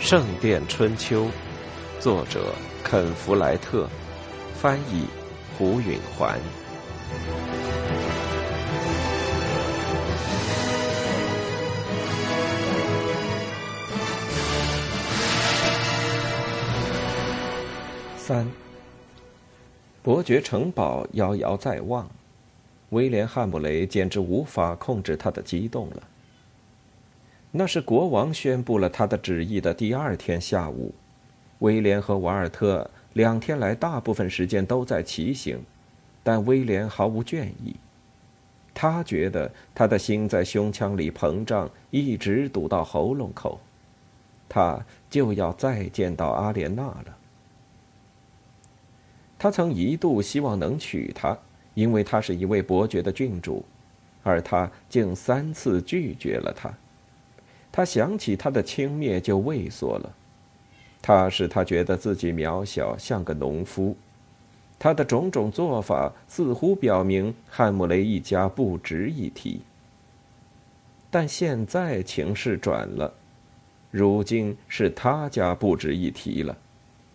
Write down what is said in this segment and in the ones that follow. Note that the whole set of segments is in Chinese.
《圣殿春秋》，作者肯·弗莱特，翻译胡允环。三，伯爵城堡遥遥在望，威廉·汉姆雷简直无法控制他的激动了。那是国王宣布了他的旨意的第二天下午，威廉和瓦尔特两天来大部分时间都在骑行，但威廉毫无倦意。他觉得他的心在胸腔里膨胀，一直堵到喉咙口。他就要再见到阿莲娜了。他曾一度希望能娶她，因为她是一位伯爵的郡主，而他竟三次拒绝了她。他想起她的轻蔑就畏缩了，他使他觉得自己渺小，像个农夫。他的种种做法似乎表明汉姆雷一家不值一提。但现在情势转了，如今是他家不值一提了，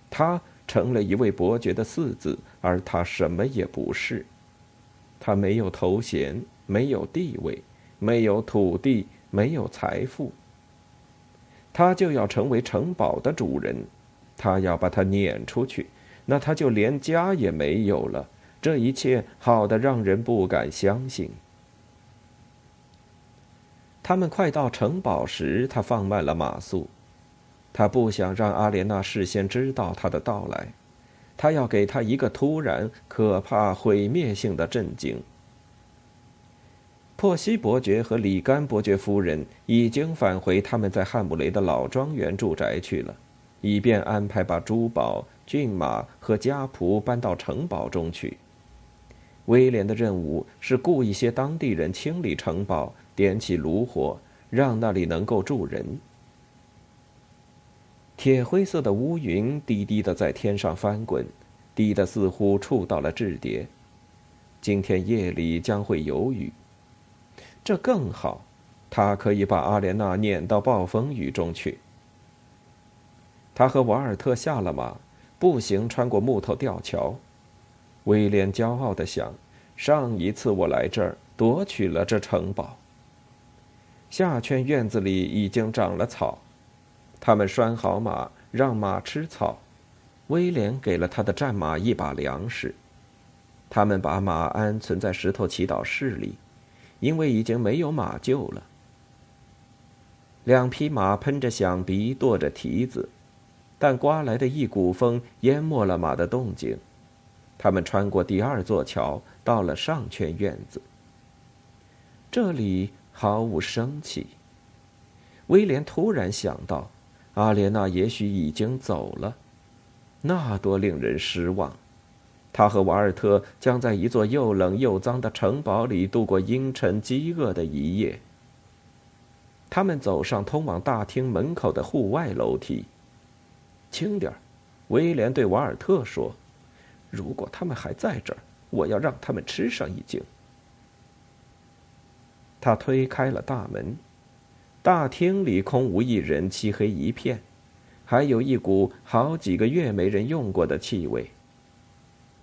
他成了一位伯爵的四子，而他什么也不是。他没有头衔，没有地位，没有土地，没有财富。他就要成为城堡的主人，他要把他撵出去，那他就连家也没有了。这一切好的让人不敢相信。他们快到城堡时，他放慢了马速，他不想让阿莲娜事先知道他的到来，他要给他一个突然、可怕、毁灭性的震惊。珀西伯爵和里甘伯爵夫人已经返回他们在汉姆雷的老庄园住宅去了，以便安排把珠宝、骏马和家仆搬到城堡中去。威廉的任务是雇一些当地人清理城堡，点起炉火，让那里能够住人。铁灰色的乌云低低的在天上翻滚，低的似乎触到了雉蝶。今天夜里将会有雨。这更好，他可以把阿莲娜撵到暴风雨中去。他和瓦尔特下了马，步行穿过木头吊桥。威廉骄傲地想：上一次我来这儿，夺取了这城堡。下圈院子里已经长了草，他们拴好马，让马吃草。威廉给了他的战马一把粮食。他们把马鞍存在石头祈祷室里。因为已经没有马厩了，两匹马喷着响鼻，跺着蹄子，但刮来的一股风淹没了马的动静。他们穿过第二座桥，到了上圈院子。这里毫无生气。威廉突然想到，阿莲娜也许已经走了，那多令人失望。他和瓦尔特将在一座又冷又脏的城堡里度过阴沉饥饿的一夜。他们走上通往大厅门口的户外楼梯。轻点儿，威廉对瓦尔特说：“如果他们还在这儿，我要让他们吃上一惊。”他推开了大门，大厅里空无一人，漆黑一片，还有一股好几个月没人用过的气味。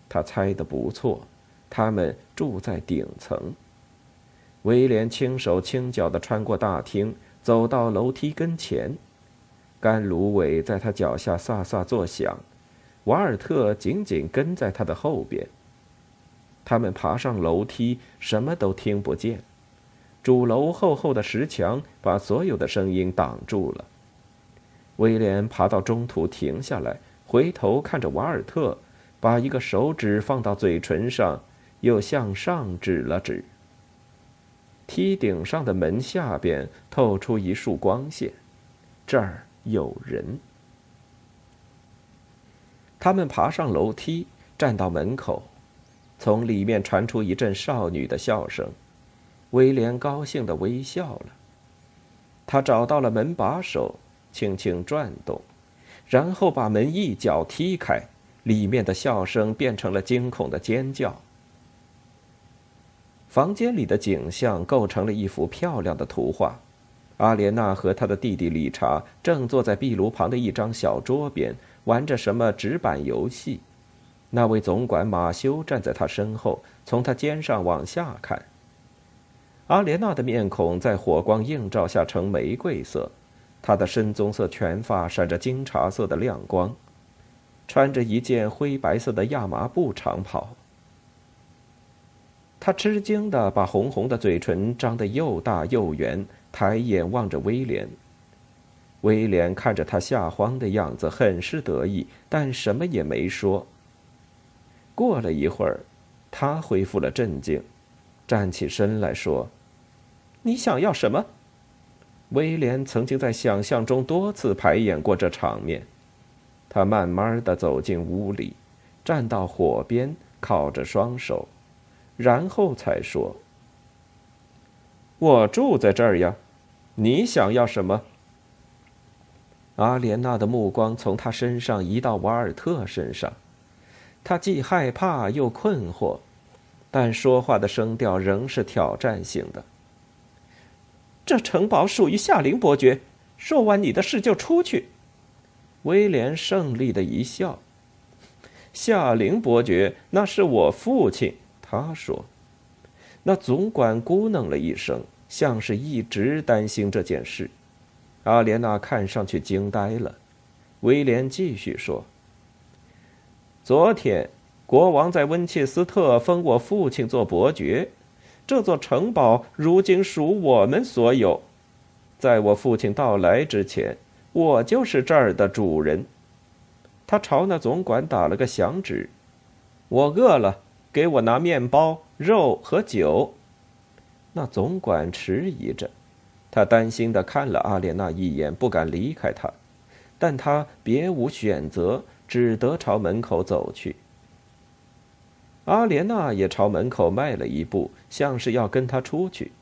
他猜的不错，他们住在顶层。威廉轻手轻脚的穿过大厅，走到楼梯跟前，干芦苇在他脚下飒飒作响。瓦尔特紧紧跟在他的后边。他们爬上楼梯，什么都听不见，主楼厚厚的石墙把所有的声音挡住了。威廉爬到中途停下来，回头看着瓦尔特。把一个手指放到嘴唇上，又向上指了指。梯顶上的门下边透出一束光线，这儿有人。他们爬上楼梯，站到门口，从里面传出一阵少女的笑声。威廉高兴的微笑了。他找到了门把手，轻轻转动，然后把门一脚踢开，里面的笑声变成了惊恐的尖叫。房间里的景象构成了一幅漂亮的图画。阿莲娜和她的弟弟理查正坐在壁炉旁的一张小桌边，玩着什么纸板游戏。那位总管马修站在他身后，从他肩上往下看。阿莲娜的面孔在火光映照下呈玫瑰色，她的深棕色全发闪着金茶色的亮光，穿着一件灰白色的亚麻布长袍。她吃惊的把红红的嘴唇张得又大又圆，抬眼望着威廉。威廉看着他吓慌的样子，很是得意，但什么也没说。过了一会儿，他恢复了镇静，站起身来说：“你想要什么？”威廉曾经在想象中多次排演过这场面。他慢慢的走进屋里，站到火边，靠着双手，然后才说：“我住在这儿呀，你想要什么？”阿莲娜的目光从他身上移到瓦尔特身上。他既害怕又困惑，但说话的声调仍是挑战性的。这城堡属于夏林伯爵，说完你的事就出去。威廉胜利的一笑。夏林伯爵，那是我父亲。他说。那总管咕哝了一声，像是一直担心这件事。阿莲娜看上去惊呆了。威廉继续说。昨天，国王在温切斯特封我父亲做伯爵，这座城堡如今属我们所有。在我父亲到来之前，我就是这儿的主人。他朝那总管打了个响指：“我饿了，给我拿面包、肉和酒。”那总管迟疑着，他担心的看了阿莲娜一眼，不敢离开她，但他别无选择。只得朝门口走去。阿莲娜也朝门口迈了一步，像是要跟他出去。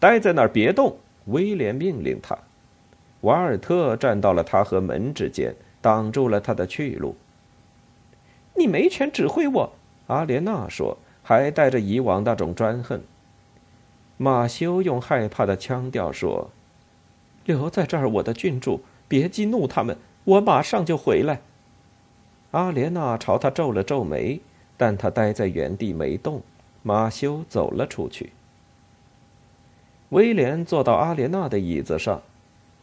待在那儿，别动！威廉命令他。瓦尔特站到了他和门之间，挡住了他的去路。你没权指挥我，阿莲娜说，还带着以往那种专横。马修用害怕的腔调说：“留在这儿，我的郡主，别激怒他们，我马上就回来。”阿莲娜朝他皱了皱眉，但他待在原地没动。马修走了出去。威廉坐到阿莲娜的椅子上，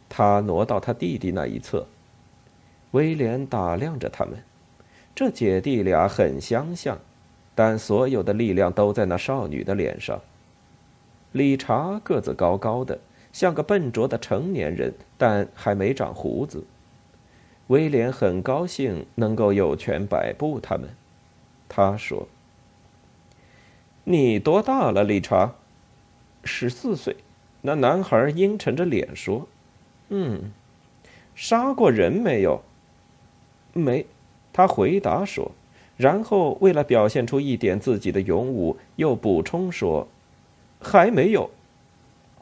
他挪到他弟弟那一侧。威廉打量着他们，这姐弟俩很相像，但所有的力量都在那少女的脸上。理查个子高高的，像个笨拙的成年人，但还没长胡子。威廉很高兴能够有权摆布他们，他说：“你多大了，理查？”“十四岁。”那男孩阴沉着脸说：“嗯，杀过人没有？”“没。”他回答说，然后为了表现出一点自己的勇武，又补充说：“还没有。”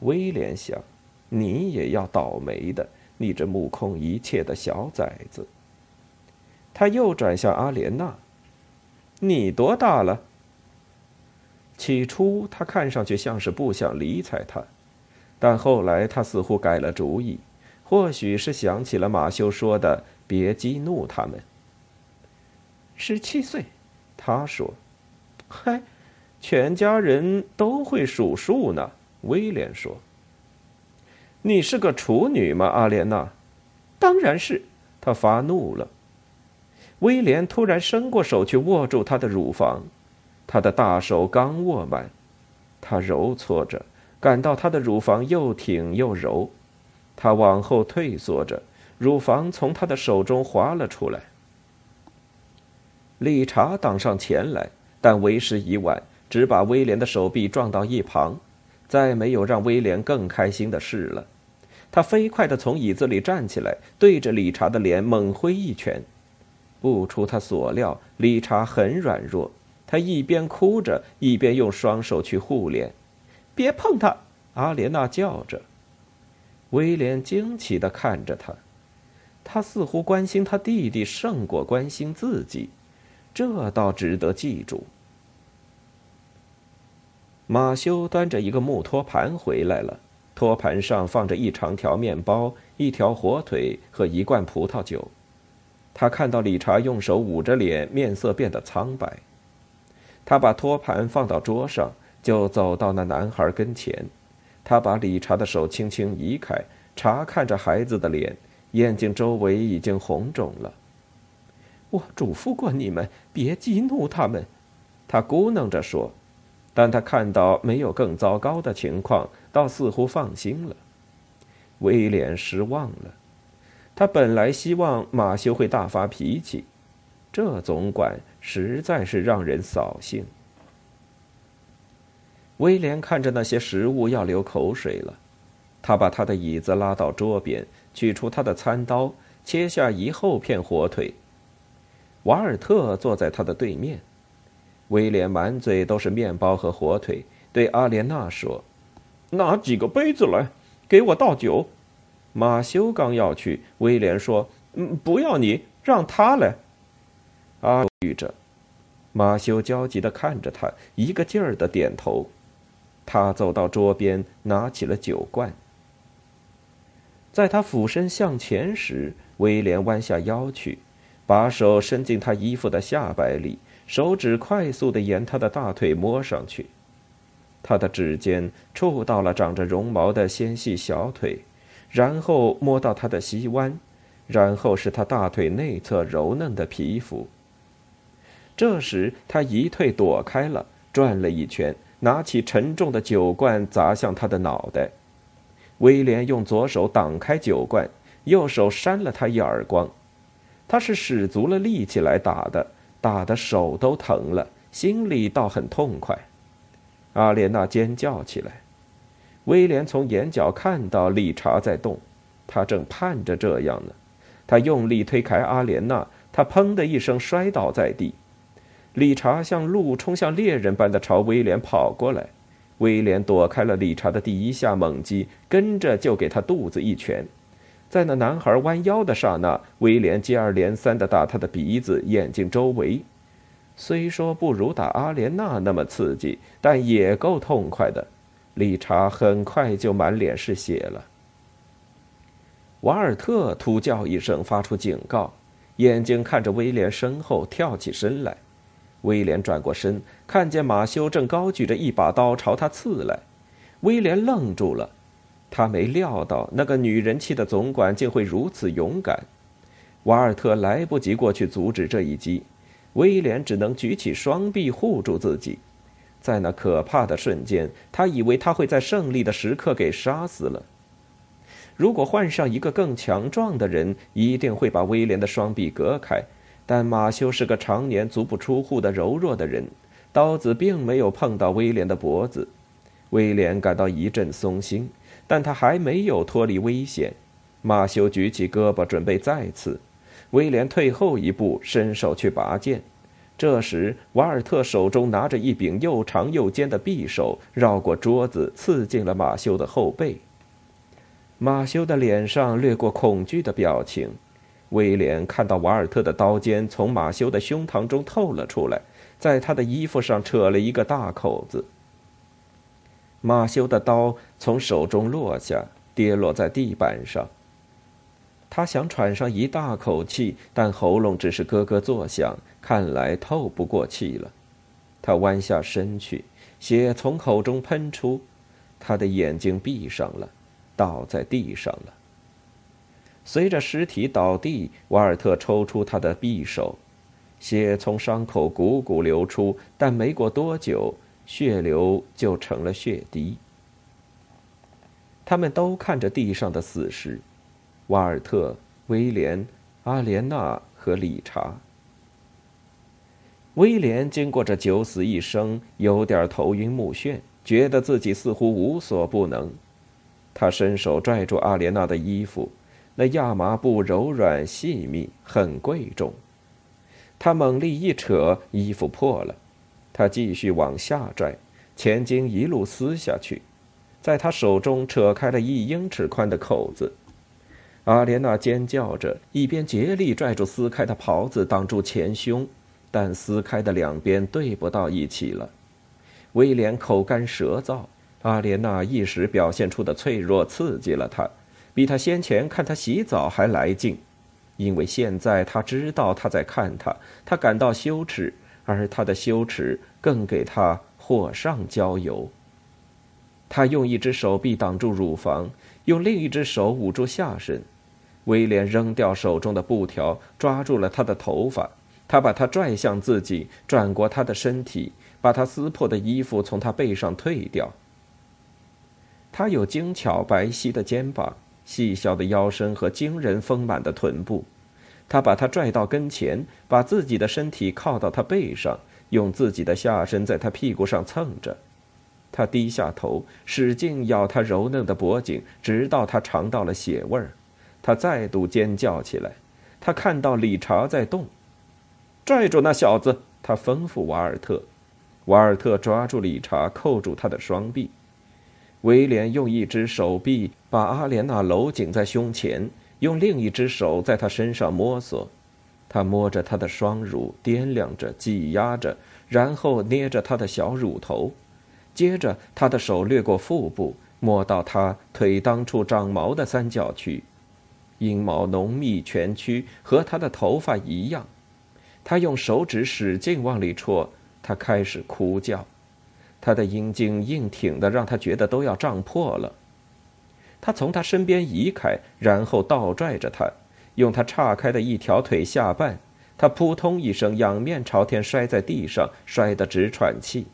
威廉想：“你也要倒霉的。”你这目空一切的小崽子。他又转向阿莲娜：“你多大了？”起初他看上去像是不想理睬他，但后来他似乎改了主意，或许是想起了马修说的“别激怒他们”。十七岁，他说：“嗨，全家人都会数数呢。”威廉说。你是个处女吗，阿莲娜？当然是。他发怒了。威廉突然伸过手去握住她的乳房，他的大手刚握满，他揉搓着，感到她的乳房又挺又柔。他往后退缩着，乳房从他的手中滑了出来。理查挡上前来，但为时已晚，只把威廉的手臂撞到一旁，再没有让威廉更开心的事了。他飞快地从椅子里站起来，对着理查的脸猛挥一拳。不出他所料，理查很软弱。他一边哭着，一边用双手去护脸。“别碰他！”阿莲娜叫着。威廉惊奇的看着他，他似乎关心他弟弟胜过关心自己，这倒值得记住。马修端着一个木托盘回来了，托盘上放着一长条面包、一条火腿和一罐葡萄酒。他看到理查用手捂着脸，面色变得苍白。他把托盘放到桌上，就走到那男孩跟前。他把理查的手轻轻移开，查看着孩子的脸，眼睛周围已经红肿了。我嘱咐过你们，别激怒他们，他咕哝着说。但他看到没有更糟糕的情况，倒似乎放心了。威廉失望了，他本来希望马修会大发脾气，这总管实在是让人扫兴。威廉看着那些食物要流口水了，他把他的椅子拉到桌边，取出他的餐刀，切下一厚片火腿。瓦尔特坐在他的对面。威廉满嘴都是面包和火腿，对阿莲娜说：“拿几个杯子来，给我倒酒。”马修刚要去，威廉说：“嗯，不要你，让他来。”阿豫着，马修焦急的看着他，一个劲儿的点头。他走到桌边，拿起了酒罐。在他俯身向前时，威廉弯下腰去，把手伸进他衣服的下摆里。手指快速的沿他的大腿摸上去，他的指尖触到了长着绒毛的纤细小腿，然后摸到他的膝弯，然后是他大腿内侧柔嫩的皮肤。这时他一退躲开了，转了一圈，拿起沉重的酒罐砸向他的脑袋。威廉用左手挡开酒罐，右手扇了他一耳光，他是使足了力气来打的。打的手都疼了，心里倒很痛快。阿莲娜尖叫起来。威廉从眼角看到理查在动，他正盼着这样呢。他用力推开阿莲娜，他砰的一声摔倒在地。理查像鹿冲向猎人般的朝威廉跑过来，威廉躲开了理查的第一下猛击，跟着就给他肚子一拳。在那男孩弯腰的刹那，威廉接二连三地打他的鼻子、眼睛周围。虽说不如打阿莲娜那么刺激，但也够痛快的。理查很快就满脸是血了。瓦尔特突叫一声，发出警告，眼睛看着威廉身后，跳起身来。威廉转过身，看见马修正高举着一把刀朝他刺来。威廉愣住了。他没料到那个女人气的总管竟会如此勇敢，瓦尔特来不及过去阻止这一击，威廉只能举起双臂护住自己。在那可怕的瞬间，他以为他会在胜利的时刻给杀死了。如果换上一个更强壮的人，一定会把威廉的双臂隔开。但马修是个常年足不出户的柔弱的人，刀子并没有碰到威廉的脖子。威廉感到一阵松心。但他还没有脱离危险，马修举起胳膊准备再刺，威廉退后一步，伸手去拔剑。这时，瓦尔特手中拿着一柄又长又尖的匕首，绕过桌子，刺进了马修的后背。马修的脸上掠过恐惧的表情。威廉看到瓦尔特的刀尖从马修的胸膛中透了出来，在他的衣服上扯了一个大口子。马修的刀从手中落下，跌落在地板上。他想喘上一大口气，但喉咙只是咯咯作响，看来透不过气了。他弯下身去，血从口中喷出，他的眼睛闭上了，倒在地上了。随着尸体倒地，瓦尔特抽出他的匕首，血从伤口汩汩流出，但没过多久。血流就成了血滴。他们都看着地上的死尸，瓦尔特、威廉、阿莲娜和理查。威廉经过这九死一生，有点头晕目眩，觉得自己似乎无所不能。他伸手拽住阿莲娜的衣服，那亚麻布柔软细密，很贵重。他猛力一扯，衣服破了。他继续往下拽，前襟一路撕下去，在他手中扯开了一英尺宽的口子。阿莲娜尖叫着，一边竭力拽住撕开的袍子挡住前胸，但撕开的两边对不到一起了。威廉口干舌燥，阿莲娜一时表现出的脆弱刺激了他，比他先前看他洗澡还来劲，因为现在他知道他在看他，他感到羞耻，而他的羞耻更给他火上浇油。他用一只手臂挡住乳房，用另一只手捂住下身。威廉扔掉手中的布条，抓住了他的头发。他把他拽向自己，转过他的身体，把他撕破的衣服从他背上褪掉。他有精巧白皙的肩膀、细小的腰身和惊人丰满的臀部。他把他拽到跟前，把自己的身体靠到他背上，用自己的下身在他屁股上蹭着。他低下头，使劲咬他柔嫩的脖颈，直到他尝到了血味儿。他再度尖叫起来，他看到理查在动，拽住那小子！他吩咐瓦尔特，瓦尔特抓住理查，扣住他的双臂。威廉用一只手臂把阿莲娜搂紧在胸前，用另一只手在她身上摸索。他摸着她的双乳，掂量着，挤压着，然后捏着她的小乳头，接着他的手掠过腹部，摸到她腿裆处长毛的三角区。阴毛浓密蜷曲，和他的头发一样。他用手指使劲往里戳，他开始哭叫。他的阴茎硬挺的，让他觉得都要胀破了。他从他身边移开，然后倒拽着他，用他岔开的一条腿下绊。他扑通一声仰面朝天摔在地上，摔得直喘气。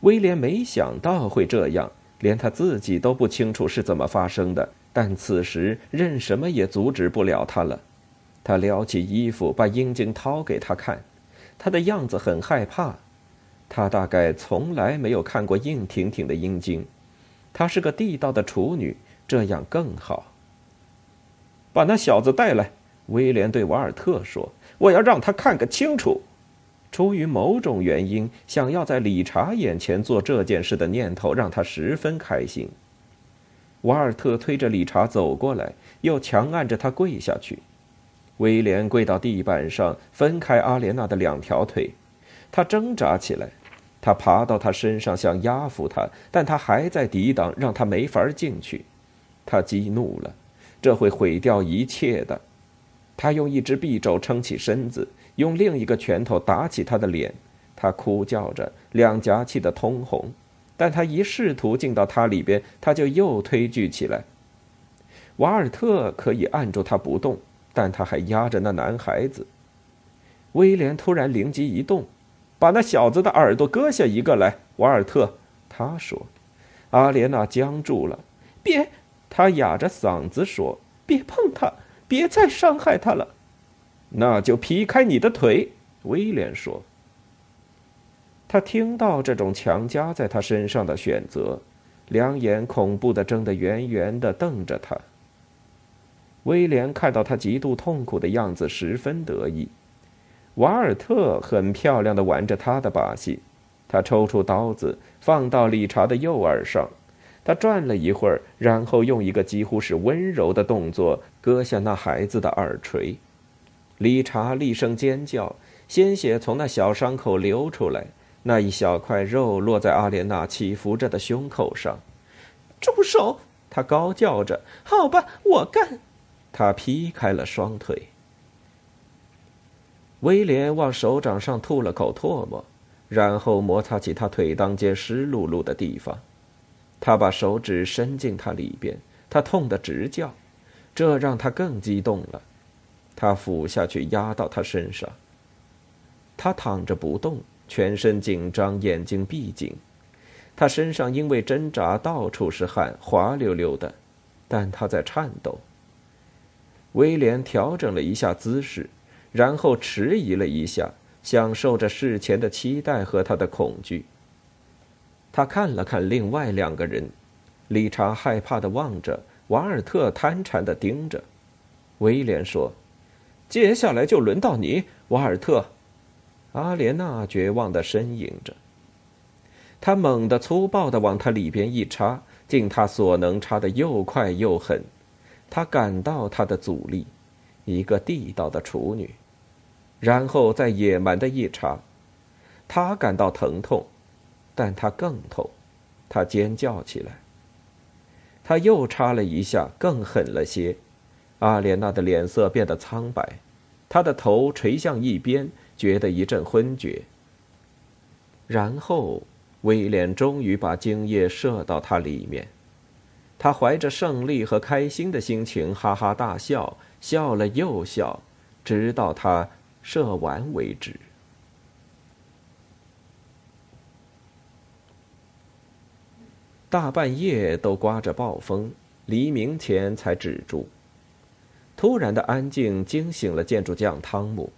威廉没想到会这样，连他自己都不清楚是怎么发生的。但此时，任什么也阻止不了他了。他撩起衣服，把阴茎掏给他看。他的样子很害怕。他大概从来没有看过硬挺挺的阴茎。她是个地道的处女，这样更好。把那小子带来，威廉对瓦尔特说：“我要让他看个清楚。”出于某种原因，想要在理查眼前做这件事的念头让他十分开心。瓦尔特推着理查走过来，又强按着他跪下去。威廉跪到地板上，分开阿莲娜的两条腿。他挣扎起来，他爬到他身上想压服他，但他还在抵挡，让他没法进去。他激怒了，这会毁掉一切的。他用一只臂肘撑起身子，用另一个拳头打起他的脸。他哭叫着，两颊气得通红。但他一试图进到他里边，他就又推拒起来。瓦尔特可以按住他不动，但他还压着那男孩子。威廉突然灵机一动，把那小子的耳朵割下一个来。瓦尔特，他说。阿莲娜僵住了。别，他哑着嗓子说：“别碰他，别再伤害他了。”那就劈开你的腿，威廉说。他听到这种强加在他身上的选择，两眼恐怖的睁得圆圆的，瞪着他。威廉看到他极度痛苦的样子，十分得意。瓦尔特很漂亮的玩着他的把戏，他抽出刀子放到理查的右耳上，他转了一会儿，然后用一个几乎是温柔的动作割下那孩子的耳垂。理查厉声尖叫，鲜血从那小伤口流出来。那一小块肉落在阿莲娜起伏着的胸口上，住手！他高叫着：“好吧，我干！”他劈开了双腿。威廉往手掌上吐了口唾沫，然后摩擦起他腿裆间湿漉漉的地方。他把手指伸进他里边，他痛得直叫，这让他更激动了。他俯下去压到他身上。他躺着不动。全身紧张，眼睛闭紧，他身上因为挣扎到处是汗，滑溜溜的，但他在颤抖。威廉调整了一下姿势，然后迟疑了一下，享受着事前的期待和他的恐惧。他看了看另外两个人，理查害怕的望着，瓦尔特贪馋的盯着。威廉说：“接下来就轮到你，瓦尔特。”阿莲娜绝望的呻吟着，他猛地、粗暴的往他里边一插，尽他所能插得又快又狠。他感到他的阻力，一个地道的处女，然后再野蛮的一插。他感到疼痛，但他更痛，他尖叫起来。他又插了一下，更狠了些。阿莲娜的脸色变得苍白，她的头垂向一边，觉得一阵昏厥。然后，威廉终于把精液射到他里面。他怀着胜利和开心的心情，哈哈大笑，笑了又笑，直到他射完为止。大半夜都刮着暴风，黎明前才止住。突然的安静惊醒了建筑匠汤姆，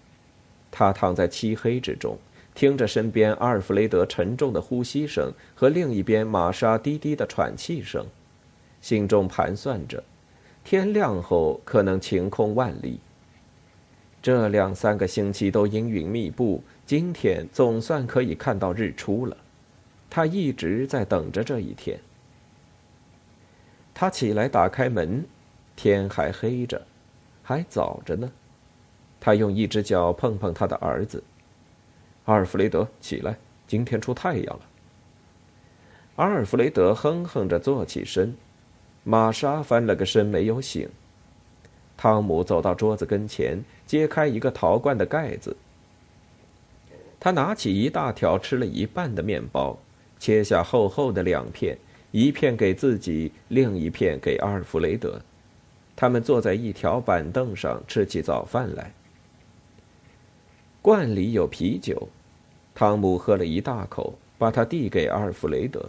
他躺在漆黑之中。听着身边阿尔弗雷德沉重的呼吸声和另一边玛莎低低的喘气声，心中盘算着：天亮后可能晴空万里。这两三个星期都阴云密布，今天总算可以看到日出了。他一直在等着这一天。他起来打开门，天还黑着，还早着呢。他用一只脚碰碰他的儿子。阿尔弗雷德，起来！今天出太阳了。阿尔弗雷德哼哼着坐起身，玛莎翻了个身没有醒。汤姆走到桌子跟前，揭开一个陶罐的盖子。他拿起一大条吃了一半的面包，切下厚厚的两片，一片给自己，另一片给阿尔弗雷德。他们坐在一条板凳上吃起早饭来。罐里有啤酒，汤姆喝了一大口，把它递给阿尔弗雷德。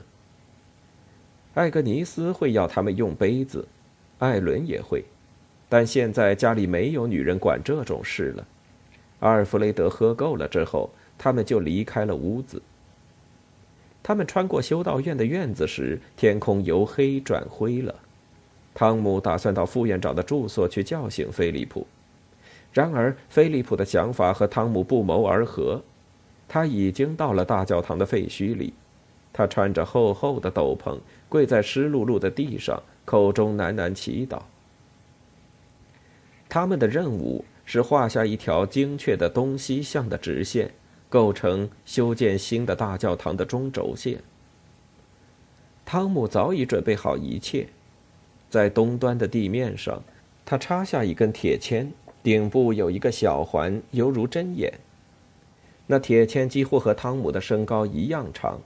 艾格尼斯会要他们用杯子，艾伦也会，但现在家里没有女人管这种事了。阿尔弗雷德喝够了之后，他们就离开了屋子。他们穿过修道院的院子时，天空由黑转灰了。汤姆打算到副院长的住所去叫醒菲利普。然而，菲利普的想法和汤姆不谋而合。他已经到了大教堂的废墟里，他穿着厚厚的斗篷，跪在湿漉漉的地上，口中喃喃祈祷。他们的任务是画下一条精确的东西向的直线，构成修建新的大教堂的中轴线。汤姆早已准备好一切，在东端的地面上，他插下一根铁签。顶部有一个小环，犹如针眼。那铁签几乎和汤姆的身高一样长，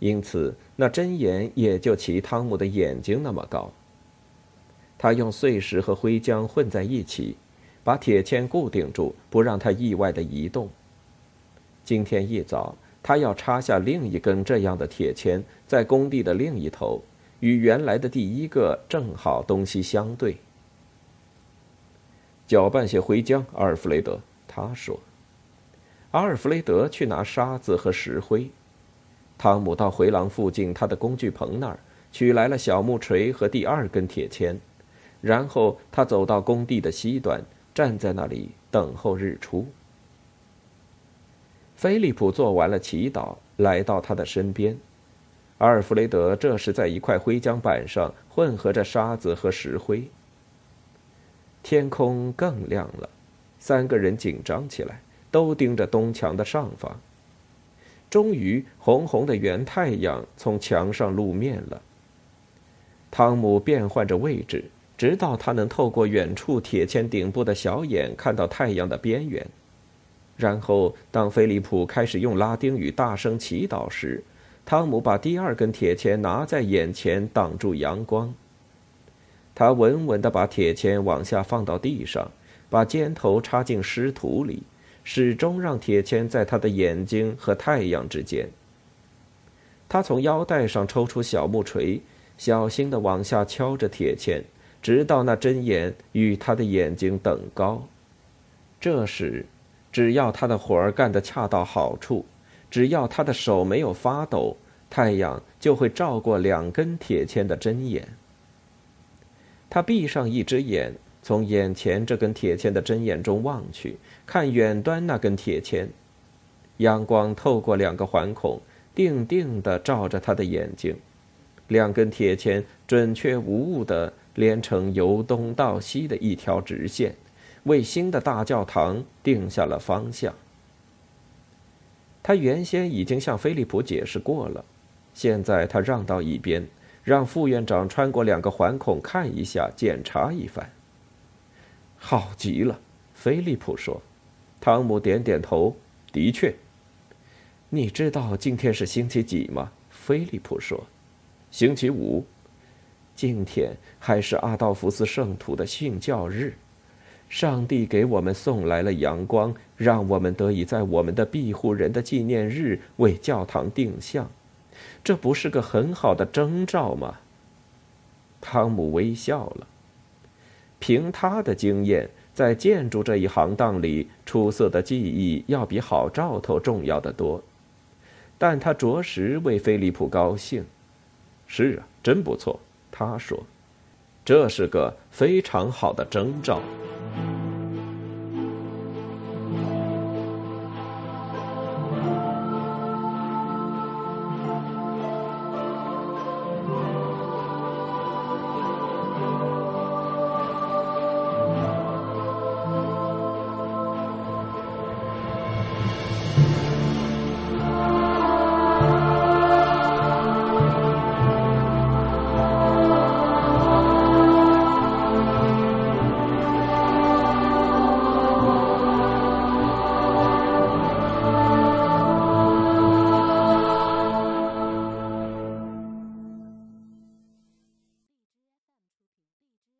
因此那针眼也就齐汤姆的眼睛那么高。他用碎石和灰浆混在一起，把铁签固定住，不让它意外的移动。今天一早，他要插下另一根这样的铁签，在工地的另一头，与原来的第一个正好东西相对。搅拌些灰浆，阿尔弗雷德。他说：“阿尔弗雷德去拿沙子和石灰。”汤姆到回廊附近他的工具棚那儿，取来了小木锤和第二根铁钎，然后他走到工地的西端，站在那里等候日出。菲利普做完了祈祷，来到他的身边。阿尔弗雷德这时在一块灰浆板上混合着沙子和石灰。天空更亮了，三个人紧张起来，都盯着东墙的上方。终于，红红的圆太阳从墙上露面了。汤姆变换着位置，直到他能透过远处铁签顶部的小眼看到太阳的边缘。然后，当菲利普开始用拉丁语大声祈祷时，汤姆把第二根铁签拿在眼前，挡住阳光。他稳稳地把铁钎往下放到地上，把尖头插进湿土里，始终让铁钎在他的眼睛和太阳之间。他从腰带上抽出小木锤，小心地往下敲着铁钎，直到那针眼与他的眼睛等高。这时，只要他的活儿干得恰到好处，只要他的手没有发抖，太阳就会照过两根铁钎的针眼。他闭上一只眼，从眼前这根铁签的针眼中望去，看远端那根铁签。阳光透过两个环孔，定定地照着他的眼睛，两根铁签准确无误地连成由东到西的一条直线，为新的大教堂定下了方向。他原先已经向菲利普解释过了，现在他让到一边，让副院长穿过两个环孔看一下，检查一番。好极了，菲利普说。汤姆点点头，的确。你知道今天是星期几吗？菲利普说。星期五。今天还是阿道夫斯圣徒的信教日。上帝给我们送来了阳光，让我们得以在我们的庇护人的纪念日为教堂定向，这不是个很好的征兆吗？汤姆微笑了。凭他的经验，在建筑这一行当里，出色的技艺要比好兆头重要的多。但他着实为菲利普高兴。是啊，真不错，他说，这是个非常好的征兆。